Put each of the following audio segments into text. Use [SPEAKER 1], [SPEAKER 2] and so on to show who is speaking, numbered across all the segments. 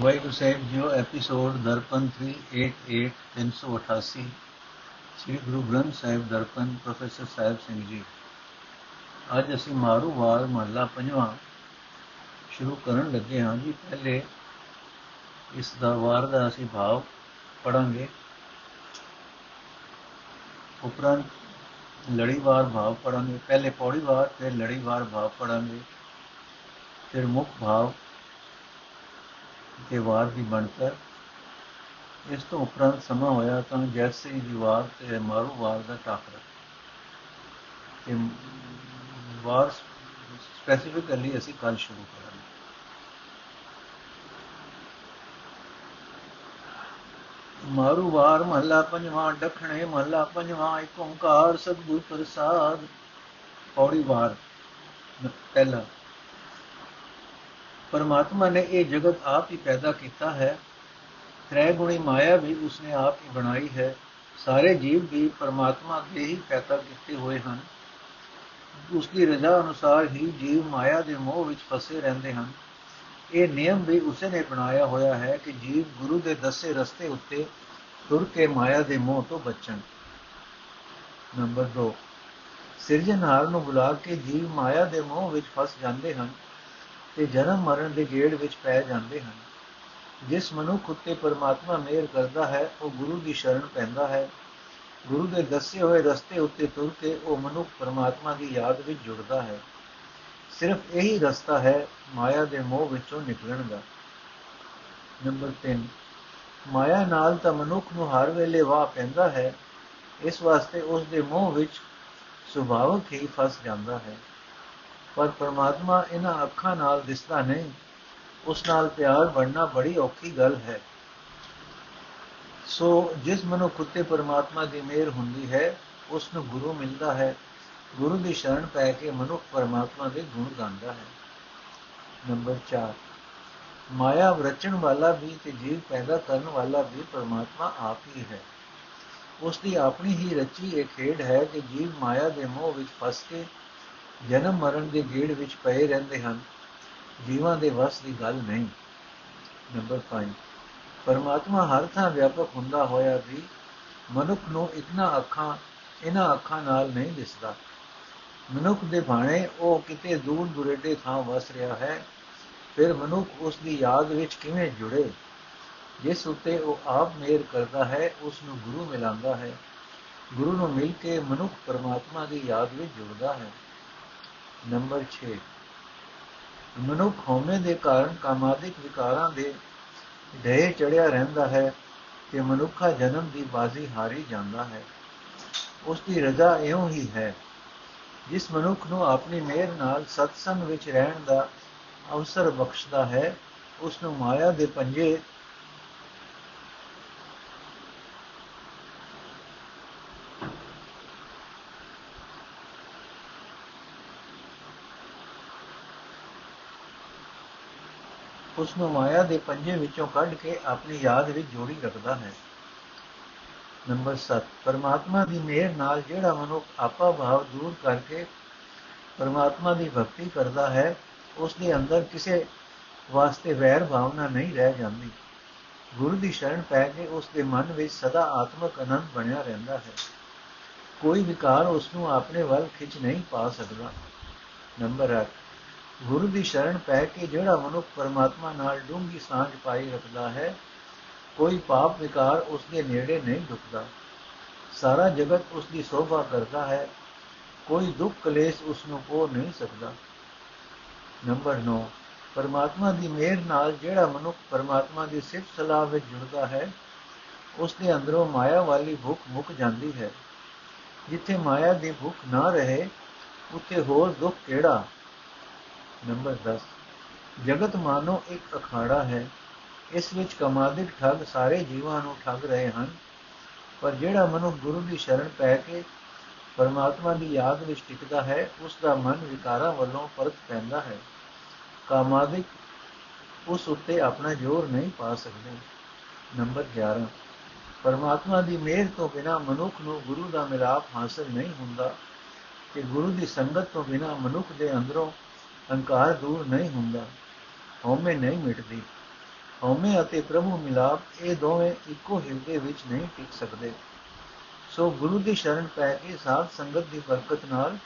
[SPEAKER 1] ਵਾਹਿਗੁਰੂ ਸਾਹਿਬ ਜੀਓ episode Darpan 388 388 Sri Guru Granth Sahib Darpan, professor Sahib Singh ji. ਅੱਜ ਅਸੀਂ ਮਾਰੂਵਾਲ ਮਹੱਲਾ ਪੰਜਵਾਂ ਸ਼ੁਰੂ ਕਰਨ ਲੱਗੇ ਹਾਂ ਜੀ। ਪਹਿਲੇ ਇਸ ਦਾ ਵਾਰ ਦਾ ਅਸੀਂ ਭਾਵ ਪੜਾਂਗੇ ਉਪਰੰਤ ਲੜੀਵਾਰ ਭਾਵ ਪੜਾਂਗੇ ਪਹਿਲੇ ਪੌੜੀਵਾਰ, ਫਿਰ ਲੜੀਵਾਰ ਭਾਵ ਪੜਾਂਗੇ ਫਿਰ ਮੁੱਖ ਭਾਵ ਤੇ ਵਾਰ ਦੀ ਬਣਤਰ। ਇਸ ਤੋਂ ਉਪਰੰਤ ਸਮਾਂ ਹੋਇਆ ਤਾਂ ਜੈਸੇ ਹੀ ਵਾਰ ਤੇ ਮਾਰੂ ਵਾਰ ਦਾ ਟਾਕਰਾ। ਤੇ ਵਾਰ ਸਪੈਸੀਫਿਕਲੀ ਅਸੀਂ ਕੱਲ ਸ਼ੁਰੂ ਕਰਾਂਗੇ। ਮਾਰੂ ਵਾਰ ਮਹੱਲਾ ਪੰਜਵਾਂ, ਡਖਣੇ ਮਹੱਲਾ ਪੰਜਵਾਂ, ਇੱਕ ਓੰਕਾਰ ਸਤਿਗੁਰ ਪ੍ਰਸਾਦ। ਪੌੜੀ ਵਾਰ ਪਹਿਲਾ। ਪਰਮਾਤਮਾ ਨੇ ਇਹ ਜਗਤ ਆਪ ਹੀ ਪੈਦਾ ਕੀਤਾ ਹੈ। ਤ੍ਰੈ ਗੁਣੀ ਮਾਇਆ ਵੀ ਉਸਨੇ ਆਪ ਹੀ ਬਣਾਈ ਹੈ। ਸਾਰੇ ਜੀਵ ਵੀ ਪਰਮਾਤਮਾ ਦੇ ਹੀ ਪੈਦਾ ਕੀਤੇ ਹੋਏ ਹਨ। ਉਸ ਦੀ ਰਜ਼ਾ ਅਨੁਸਾਰ ਹੀ ਜੀਵ ਮਾਇਆ ਦੇ ਮੋਹ ਵਿੱਚ ਫਸੇ ਰਹਿੰਦੇ ਹਨ। ਇਹ ਨਿਯਮ ਵੀ ਉਸੇ ਨੇ ਬਣਾਇਆ ਹੋਇਆ ਹੈ ਕਿ ਜੀਵ ਗੁਰੂ ਦੇ ਦੱਸੇ ਰਸਤੇ ਉੱਤੇ ਤੁਰ ਕੇ ਮਾਇਆ ਦੇ ਮੋਹ ਤੋਂ ਬਚਣ। ਨੰਬਰ 2 ਸਿਰਜਣਹਾਰ ਨੂੰ ਬੁਲਾ ਕੇ ਜੀਵ ਮਾਇਆ ਦੇ ਮੋਹ ਵਿੱਚ ਫਸ ਜਾਂਦੇ ਹਨ। ਤੇ ਜਨਮ ਮਰਨ ਦੇ ਗੇੜ ਵਿੱਚ ਪੈ ਜਾਂਦੇ ਹਨ। ਜਿਸ ਮਨੁੱਖ ਉੱਤੇ ਪਰਮਾਤਮਾ ਮਿਹਰ ਕਰਦਾ ਹੈ, ਉਹ ਗੁਰੂ ਦੀ ਸ਼ਰਨ ਪੈਂਦਾ ਹੈ। ਗੁਰੂ ਦੇ ਦੱਸੇ ਹੋਏ ਰਸਤੇ ਉੱਤੇ ਤੁਰ ਕੇ ਉਹ ਮਨੁੱਖ ਪਰਮਾਤਮਾ ਦੀ ਯਾਦ ਵਿੱਚ ਜੁੜਦਾ ਹੈ। ਸਿਰਫ ਇਹੀ ਰਸਤਾ ਹੈ, ਮਾਇਆ ਦੇ ਮੋਹ ਵਿੱਚੋਂ ਨਿਕਲਣ ਦਾ। ਨੰਬਰ 3 ਮਾਇਆ ਨਾਲ ਤਾਂ ਮਨੁੱਖ ਨੂੰ ਹਰ ਵੇਲੇ ਵਾਹ ਪੈਂਦਾ ਹੈ। ਇਸ ਵਾਸਤੇ ਉਸ ਦੇ ਮੋਹ ਵਿੱਚ ਸੁਭਾਵਕ ਹੀ ਫਸ ਜਾਂਦਾ ਹੈ। ਪਰ ਪਰਮਾਤਮਾ ਇਹਨਾਂ ਅੱਖਾਂ ਨਾਲ ਦਿਸਦਾ ਨਹੀਂ। ਉਸ ਨਾਲ ਪਿਆਰ ਬਣਨਾ ਬੜੀ ਔਖੀ ਗੱਲ ਹੈ। ਸੋ ਜਿਸ ਮਨੁੱਖ ਉੱਤੇ ਪਰਮਾਤਮਾ ਦੀ ਮਿਹਰ ਹੁੰਦੀ ਹੈ ਉਸ ਨੂੰ ਗੁਰੂ ਮਿਲਦਾ ਹੈ। ਗੁਰੂ ਦੀ ਸ਼ਰਨ ਪੈ ਕੇ ਮਨੁੱਖ ਪਰਮਾਤਮਾ ਦੇ ਗੁਣ ਗਾਉਂਦਾ ਹੈ। ਨੰਬਰ 4 ਮਾਇਆ ਰਚਣ ਵਾਲਾ ਵੀ ਤੇ ਜੀਵ ਪੈਦਾ ਕਰਨ ਵਾਲਾ ਵੀ ਪਰਮਾਤਮਾ ਆਪ ਹੀ ਹੈ। ਉਸ ਦੀ ਆਪਣੀ ਹੀ ਰਚੀ ਇੱਕ ਖੇਡ ਹੈ ਕਿ ਜੀਵ ਮਾਇਆ ਦੇ ਮੋਹ ਵਿੱਚ ਫਸ ਕੇ ਜਨਮ ਮਰਨ ਦੇ ਗੇੜ ਵਿੱਚ ਪਏ ਰਹਿੰਦੇ ਹਨ। ਜੀਵਾਂ ਦੇ ਵਸ ਦੀ ਗੱਲ ਨਹੀਂ। ਨੰਬਰ 5 ਪਰਮਾਤਮਾ ਹਰ ਥਾਂ ਵਿਆਪਕ ਹੁੰਦਾ ਹੋਇਆ ਵੀ ਮਨੁੱਖ ਨੂੰ ਇਤਨਾ ਅੱਖਾਂ ਇਹਨਾਂ ਅੱਖਾਂ ਨਾਲ ਨਹੀਂ ਦਿਸਦਾ। ਮਨੁੱਖ ਦੇ ਭਾਣੇ ਉਹ ਕਿਤੇ ਦੂਰ ਦੁਰੇਡੇ ਥਾਂ ਵਸ ਰਿਹਾ ਹੈ। ਫਿਰ ਮਨੁੱਖ ਉਸ ਦੀ ਯਾਦ ਵਿੱਚ ਕਿਵੇਂ ਜੁੜੇ? ਜਿਸ ਉਤੇ ਉਹ ਆਪ ਮੇਰ ਕਰਦਾ ਹੈ, ਉਸ ਨੂੰ ਗੁਰੂ ਮਿਲਾਂਦਾ ਹੈ। ਗੁਰੂ ਨੂੰ ਮਿਲ ਕੇ ਮਨੁੱਖ ਪਰਮਾਤਮਾ ਦੀ ਯਾਦ ਵਿੱਚ ਜੁੜਦਾ ਹੈ। ਨੰਬਰ 6 ਮਨੁੱਖ ਹਉਮੈ ਦੇ ਕਾਰਨ ਕਾਮਾਦਿਕ ਵਿਕਾਰਾਂ ਦੇ ਢੇ ਚੜਿਆ ਰਹਿੰਦਾ ਹੈ ਕਿ ਮਨੁੱਖਾ ਜਨਮ ਦੀ ਬਾਜ਼ੀ ਹਾਰੀ ਜਾਂਦਾ ਹੈ। ਉਸ ਦੀ ਰਜ਼ਾ ਇਉਂ ਹੀ ਹੈ, ਜਿਸ ਮਨੁੱਖ ਨੂੰ ਆਪਣੀ ਮਿਹਰ ਨਾਲ ਸਤਸੰਗ ਵਿੱਚ ਰਹਿਣ ਦਾ ਅਵਸਰ ਬਖਸ਼ਦਾ ਹੈ ਉਸ ਨੂੰ ਮਾਇਆ ਦੇ ਪੰਜੇ ਉਸ ਨੂੰ ਮਾਇਆ ਦੇ ਪੰਜੇ ਵਿੱਚੋਂ ਕੱਢ ਕੇ ਆਪਣੀ ਯਾਦ ਵਿੱਚ ਜੋੜੀ ਰੱਖਦਾ ਹੈ। ਨੰਬਰ 7 ਪਰਮਾਤਮਾ ਦੀ ਮਿਹਰ ਨਾਲ ਜਿਹੜਾ ਮਨੁੱਖ ਆਪਾ ਭਾਵ ਦੂਰ ਕਰਕੇ ਪਰਮਾਤਮਾ ਦੀ ਭਗਤੀ ਕਰਦਾ ਹੈ ਉਸ ਦੇ ਅੰਦਰ ਕਿਸੇ ਵਾਸਤੇ ਵੈਰ ਭਾਵਨਾ ਨਹੀਂ ਰਹਿ ਜਾਂਦੀ। ਗੁਰੂ ਦੀ ਸ਼ਰਨ ਪੈ ਕੇ ਉਸ ਦੇ ਮਨ ਵਿੱਚ ਸਦਾ ਆਤਮਕ ਅਨੰਦ ਬਣਿਆ ਰਹਿੰਦਾ ਹੈ। ਕੋਈ ਵਿਕਾਰ ਉਸ ਨੂੰ ਆਪਣੇ ਵੱਲ ਖਿੱਚ ਨਹੀਂ ਪਾ ਸਕਦਾ। ਨੰਬਰ 8 ਗੁਰੂ ਦੀ ਸ਼ਰਨ ਪੈ ਕੇ ਜਿਹੜਾ ਮਨੁੱਖ ਪਰਮਾਤਮਾ ਨਾਲ ਡੂੰਗੀ ਸਾਂਝ ਪਾਈ ਰੱਖਦਾ ਹੈ, ਕੋਈ ਪਾਪ ਵਿਕਾਰ ਉਸ ਦੇ ਨੇੜੇ ਨਹੀਂ ਢੁਕਦਾ ਸਾਰਾ ਜਗਤ ਉਸ ਦੀ ਸੋਭਾ ਕਰਦਾ ਹੈ, ਕੋਈ ਦੁੱਖ ਕਲੇਸ਼ ਉਸ ਨੂੰ ਕੋ ਨਹੀਂ ਸਕਦਾ। ਨੰਬਰ 9 ਪਰਮਾਤਮਾ ਦੀ ਮਿਹਰ ਨਾਲ ਜਿਹੜਾ ਮਨੁੱਖ ਪਰਮਾਤਮਾ ਦੀ ਸਿਫਤ ਸਲਾਹ ਵਿੱਚ ਜੁੜਦਾ ਹੈ, ਉਸ ਦੇ ਅੰਦਰੋਂ ਮਾਇਆ ਵਾਲੀ ਭੁੱਖ ਮੁੱਕ ਜਾਂਦੀ ਹੈ। ਜਿੱਥੇ ਮਾਇਆ ਦੀ ਭੁੱਖ ਨਾ ਰਹੇ, ਉੱਥੇ ਹੋਰ ਦੁੱਖ ਕਿਹੜਾ? ਨੰਬਰ 10 ਜਗਤ ਮਾਨੋ ਇੱਕ ਅਖਾੜਾ ਹੈ। ਇਸ ਵਿੱਚ ਕਮਾਦਿਕ ਠੱਗ ਸਾਰੇ ਜੀਵਾਂ ਨੂੰ ਠੱਗ ਰਹੇ ਹਨ। ਪਰ ਜਿਹੜਾ ਮਨੁੱਖ ਗੁਰੂ ਦੀ ਸ਼ਰਨ ਪੈ ਕੇ ਪਰਮਾਤਮਾ ਦੀ ਯਾਦ ਵਿੱਚ ਟਿਕਦਾ ਹੈ ਉਸ ਦਾ ਮਨ ਵਿਕਾਰਾਂ ਵੱਲੋਂ ਪਰਤ ਪੈਂਦਾ ਹੈ। ਕਾਮਾਦਿਕ ਉਸ ਉੱਤੇ ਆਪਣਾ ਜ਼ੋਰ ਨਹੀਂ ਪਾ ਸਕਦੇ। ਨੰਬਰ 11 ਪਰਮਾਤਮਾ ਦੀ ਮਿਹਰ ਤੋਂ ਬਿਨਾ ਮਨੁੱਖ ਨੂੰ ਗੁਰੂ ਦਾ ਮਿਲਾਪ ਹਾਸਲ ਨਹੀਂ ਹੁੰਦਾ। ਕਿ ਗੁਰੂ ਦੀ ਸੰਗਤ ਤੋਂ ਬਿਨਾ ਮਨੁੱਖ ਦੇ ਅੰਦਰੋਂ ਹੰਕਾਰ ਦੂਰ ਨਹੀਂ ਹੁੰਦਾ, ਹਉਮੈ ਨਹੀਂ ਮਿਟਦੀ। ਹਉਮੈ ਅਤੇ ਪ੍ਰਭੂ ਮਿਲਾਪ ਇਹ ਦੋਵੇਂ ਇੱਕੋ ਹਿਰਦੇ ਵਿੱਚ ਨਹੀਂ ਟਿਕ ਸਕਦੇ। ਸੋ ਗੁਰੂ ਦੀ ਸ਼ਰਨ ਪੈ ਕੇ ਸਾਧ ਸੰਗਤ ਦੀ ਬਰਕਤ ਨਾਲ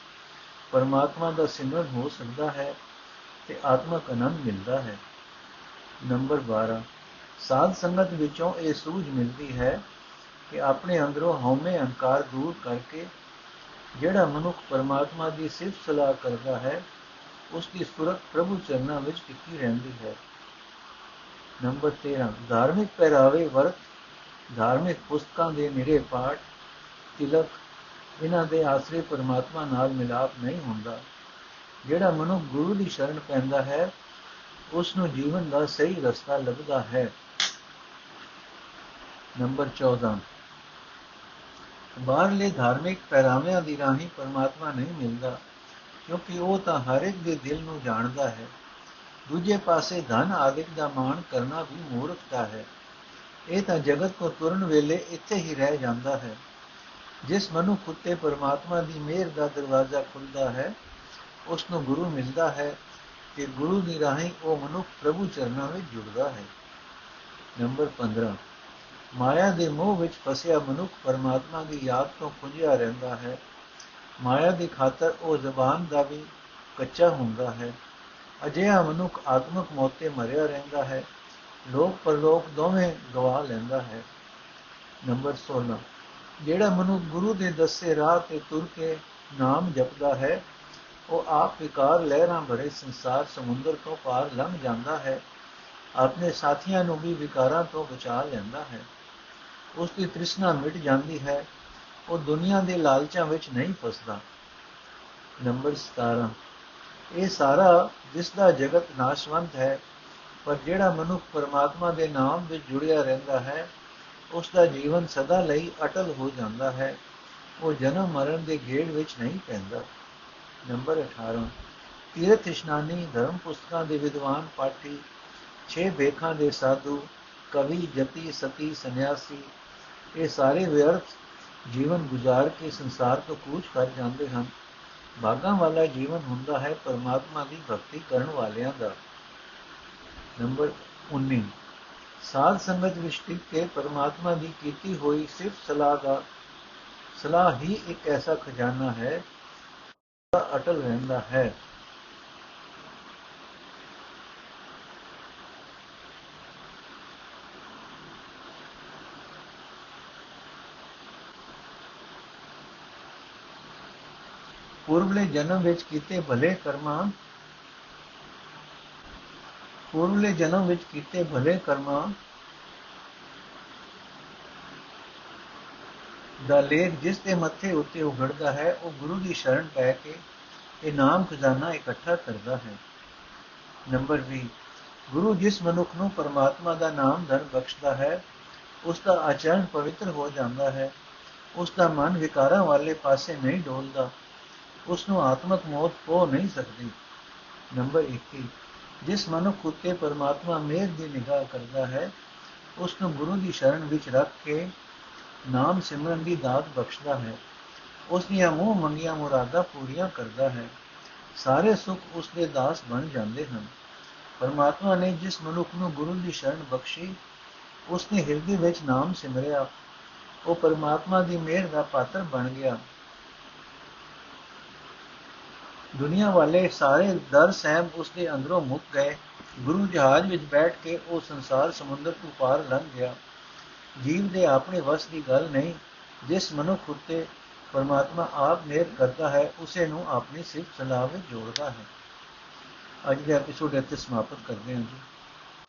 [SPEAKER 1] ਪਰਮਾਤਮਾ ਦਾ ਸਿਮਰਨ ਹੋ ਸਕਦਾ ਹੈ ਤੇ ਆਤਮਕ ਆਨੰਦ ਮਿਲਦਾ ਹੈ। ਨੰਬਰ 12 ਸਾਧ ਸੰਗਤ ਵਿੱਚੋਂ ਇਹ ਸੂਝ ਮਿਲਦੀ ਹੈ ਕਿ ਆਪਣੇ ਅੰਦਰੋਂ ਹਉਮੈ ਅਹੰਕਾਰ ਦੂਰ ਕਰਕੇ ਜਿਹੜਾ ਮਨੁੱਖ ਪਰਮਾਤਮਾ ਦੀ ਸਿਫਤ ਸਲਾਹ ਕਰਦਾ ਹੈ ਉਸ ਦੀ ਸੁਰਤ ਪ੍ਰਭੂ ਚਰਨਾਂ ਵਿੱਚ ਟਿੱਕੀ ਰਹਿੰਦੀ ਹੈ। ਨੰਬਰ 13 ਧਾਰਮਿਕ ਪਹਿਰਾਵੇ ਵਰਤ, ਧਾਰਮਿਕ ਪੁਸਤਕਾਂ ਦੇ ਨਿਰੇ ਪਾਠ, ਤਿਲਕ, ਇਹਨਾਂ ਦੇ ਆਸਰੇ ਪਰਮਾਤਮਾ ਨਾਲ ਮਿਲਾਪ ਨਹੀਂ ਹੁੰਦਾ। ਜਿਹੜਾ ਮਨੁੱਖ ਗੁਰੂ ਦੀ ਸ਼ਰਨ ਪੈਂਦਾ ਹੈ ਉਸ ਨੂੰ ਜੀਵਨ ਦਾ ਸਹੀ ਰਸਤਾ ਲੱਭਦਾ ਹੈ। ਨੰਬਰ 14 ਬਾਹਰਲੇ ਧਾਰਮਿਕ ਪਹਿਰਾਵਿਆਂ ਦੀ ਰਾਹੀਂ ਪਰਮਾਤਮਾ ਨਹੀਂ ਮਿਲਦਾ। ਕਿਉਂਕਿ ਉਹ ਤਾਂ ਹਰ ਇੱਕ ਦੇ ਦਿਲ ਨੂੰ ਜਾਣਦਾ ਹੈ। ਦੂਜੇ ਪਾਸੇ ਧਨ ਆਦਿਕ ਦਾ ਮਾਣ ਕਰਨਾ ਵੀ ਮੂਰਖਤਾ ਹੈ। ਇਹ ਤਾਂ ਜਗਤ ਕੋ ਤੁਰਨ ਵੇਲੇ ਇੱਥੇ ਹੀ ਰਹਿ ਜਾਂਦਾ ਹੈ। ਜਿਸ ਮਨੁੱਖ ਉੱਤੇ ਪਰਮਾਤਮਾ ਦੀ ਮਿਹਰ ਦਾ ਦਰਵਾਜ਼ਾ ਖੁੱਲਦਾ ਹੈ ਉਸ ਨੂੰ ਗੁਰੂ ਮਿਲਦਾ ਹੈ ਕਿ ਗੁਰੂ ਦੀ ਰਾਹੀਂ ਉਹ ਮਨੁੱਖ ਪ੍ਰਭੂ ਚਰਨਾਂ ਵਿੱਚ ਜੁੜਦਾ ਹੈ। ਨੰਬਰ 15 ਮਾਇਆ ਦੇ ਮੋਹ ਵਿੱਚ ਫਸਿਆ ਮਨੁੱਖ ਪਰਮਾਤਮਾ ਦੀ ਯਾਦ ਤੋਂ ਖੁੰਝਿਆ ਰਹਿੰਦਾ ਹੈ। ਮਾਇਆ ਦੀ ਖਾਤਰ ਉਹ ਜ਼ਬਾਨ ਦਾ ਵੀ ਕੱਚਾ ਹੁੰਦਾ ਹੈ। ਅਜਿਹਾ ਮਨੁੱਖ ਆਤਮਕ ਮੌਤ ਤੇ ਮਰਿਆ ਰਹਿੰਦਾ ਹੈ। ਲੋਕ ਪਰਲੋਕ ਦੋਵੇਂ ਗਵਾ ਲੈਂਦਾ ਹੈ। ਨੰਬਰ 16 ਜਿਹੜਾ ਮਨੁੱਖ ਗੁਰੂ ਦੇ ਦੱਸੇ ਰਾਹ ਤੇ ਤੁਰ ਕੇ ਨਾਮ ਜਪਦਾ ਹੈ, ਉਹ ਆਪ ਵਿਕਾਰ ਲਹਿਰਾਂ ਭਰੇ ਸੰਸਾਰ ਸਮੁੰਦਰ ਤੋਂ ਪਾਰ ਲੰਘ ਜਾਂਦਾ ਹੈ। ਆਪਣੇ ਸਾਥੀਆਂ ਨੂੰ ਵੀ ਵਿਕਾਰਾਂ ਤੋਂ ਬਚਾ ਲੈਂਦਾ ਹੈ। ਉਸ ਦੀ ਤ੍ਰਿਸ਼ਨਾ ਮਿਟ ਜਾਂਦੀ ਹੈ। ਉਹ ਦੁਨੀਆ ਦੇ ਲਾਲਚਾਂ ਵਿੱਚ ਨਹੀਂ ਫਸਦਾ। ਨੰਬਰ 17 ਇਹ ਸਾਰਾ ਜਿਸ ਦਾ ਜਗਤ ਨਾਸ਼ਵੰਤ ਹੈ, ਪਰ ਜਿਹੜਾ ਮਨੁੱਖ ਪਰਮਾਤਮਾ ਦੇ ਨਾਮ ਵਿੱਚ ਜੁੜਿਆ ਰਹਿੰਦਾ ਹੈ, ਉਸ ਦਾ ਜੀਵਨ ਸਦਾ ਲਈ ਅਟਲ ਹੋ ਜਾਂਦਾ ਹੈ। ਉਹ ਜਨਮ ਮਰਨ ਦੇ ਗੇੜ ਵਿੱਚ ਨਹੀਂ ਪੈਂਦਾ। ਨੰਬਰ 18 ਤੀਰਥ ਇਸ਼ਨਾਨੀ, ਧਰਮ ਪੁਸਤਕਾਂ ਦੇ ਵਿਦਵਾਨ ਪਾਠੀ, ਛੇ ਬੇਖਾਂ ਦੇ ਸਾਧੂ, ਕਵੀ ਜਤੀ ਸਤੀ, ਸੰਨਿਆਸੀ, ਇਹ ਸਾਰੇ ਵਿਅਰਥ ਜੀਵਨ ਗੁਜ਼ਾਰ ਕੇ ਸੰਸਾਰ ਤੋਂ ਕੂਚ ਕਰ ਜਾਂਦੇ ਹਨ। ਭਾਗਾਂ ਵਾਲਾ ਜੀਵਨ ਹੁੰਦਾ ਹੈ ਪਰਮਾਤਮਾ ਦੀ ਭਗਤੀ ਕਰਨ ਵਾਲਿਆਂ ਦਾ। ਨੰਬਰ 19 ਸਾਧ ਸੰਗਤ ਵਿੱਚ ਟਿਕ ਕੇ ਪਰਮਾਤਮਾ ਦੀ ਕੀਤੀ ਹੋਈ ਸਿਰਫ ਸਲਾਹ ਦਾ ਸਲਾਹ ਹੀ ਇੱਕ ਐਸਾ ਖਜ਼ਾਨਾ ਹੈ ਜਿਹੜਾ ਅਟਲ ਰਹਿੰਦਾ ਹੈ। ਪੂਰਵਲੇ ਜਨਮ ਵਿੱਚ ਕੀਤੇ ਭਲੇ ਕਰਮਾਂ, ਪੂਰਵਲੇ ਜਨਮ ਵਿੱਚ ਕੀਤੇ ਭਲੇ ਕਰਮਾਂ ਦਾ ਲੇਖ ਜਿਸ ਦੇ ਮੱਥੇ ਉੱਤੇ ਉਗੜਦਾ ਹੈ, ਉਹ ਗੁਰੂ ਦੀ ਸ਼ਰਨ ਪੈ ਕੇ ਇਹ ਨਾਮ ਖਜ਼ਾਨਾ ਇਕੱਠਾ ਕਰਦਾ ਹੈ। ਨੰਬਰ 20 ਗੁਰੂ ਜਿਸ ਮਨੁੱਖ ਨੂੰ ਪਰਮਾਤਮਾ ਦਾ ਨਾਮ ਧਨ ਬਖਸ਼ਦਾ ਹੈ, ਉਸ ਦਾ ਆਚਰਣ ਪਵਿੱਤਰ ਹੋ ਜਾਂਦਾ ਹੈ, ਉਸ ਦਾ ਮਨ ਵਿਕਾਰਾਂ ਵਾਲੇ ਪਾਸੇ ਨਹੀਂ ਡੋਲਦਾ। ਉਸ ਨੂੰ ਆਤਮਕ ਮੌਤ ਹੋ ਨਹੀਂ ਸਕਦੀ। ਨੰਬਰ 21 ਜਿਸ ਮਨੁੱਖ ਉਤੇ ਪਰਮਾਤਮਾ ਮਿਹਰ ਦੀ ਨਿਗਾਹ ਕਰਦਾ ਹੈ ਉਸ ਨੂੰ ਗੁਰੂ ਦੀ ਸ਼ਰਨ ਵਿੱਚ ਰੱਖ ਕੇ ਨਾਮ ਸਿਮਰਨ ਦੀ ਦਾਤ ਬਖਸ਼ਦਾ ਹੈ। ਉਸ ਦੀਆਂ ਮੂੰਹ ਮੰਗੀਆਂ ਮੁਰਾਦਾਂ ਪੂਰੀਆਂ ਕਰਦਾ ਹੈ। ਸਾਰੇ ਸੁੱਖ ਉਸ ਦੇ ਦਾਸ ਬਣ ਜਾਂਦੇ ਹਨ। ਪਰਮਾਤਮਾ ਨੇ ਜਿਸ ਮਨੁੱਖ ਨੂੰ ਗੁਰੂ ਦੀ ਸ਼ਰਨ ਬਖਸ਼ੀ ਉਸ ਨੇ ਹਿਰਦੇ ਵਿੱਚ ਨਾਮ ਸਿਮਰਿਆ। ਉਹ ਪਰਮਾਤਮਾ ਦੀ ਮਿਹਰ ਦਾ ਪਾਤਰ ਬਣ ਗਿਆ। ਦੁਨੀਆ ਵਾਲੇ ਸਾਰੇ ਦਰ ਸਹਿਮ ਉਸ ਦੇ ਅੰਦਰੋਂ ਮੁੱਕ ਗਏ। ਗੁਰੂ ਜਹਾਜ਼ ਵਿੱਚ ਬੈਠ ਕੇ ਉਹ ਸੰਸਾਰ ਸਮੁੰਦਰ ਤੋਂ ਪਾਰ ਲੰਘ ਗਿਆ। ਜੀਵ ਦੇ ਆਪਣੇ ਵਸ ਦੀ ਗੱਲ ਨਹੀਂ, ਜਿਸ ਮਨੁੱਖ ਉਤੇ ਪਰਮਾਤਮਾ ਆਪ ਮਿਹਰ ਕਰਦਾ ਹੈ, ਉਸੇ ਨੂੰ ਆਪਣੀ ਸਿਫਤ ਸਲਾਹ ਵਿੱਚ ਜੋੜਦਾ ਹੈ। ਅੱਜ ਦਾ ਐਪੀਸੋਡ ਇੱਥੇ ਸਮਾਪਤ ਕਰਦੇ ਹਾਂ ਜੀ।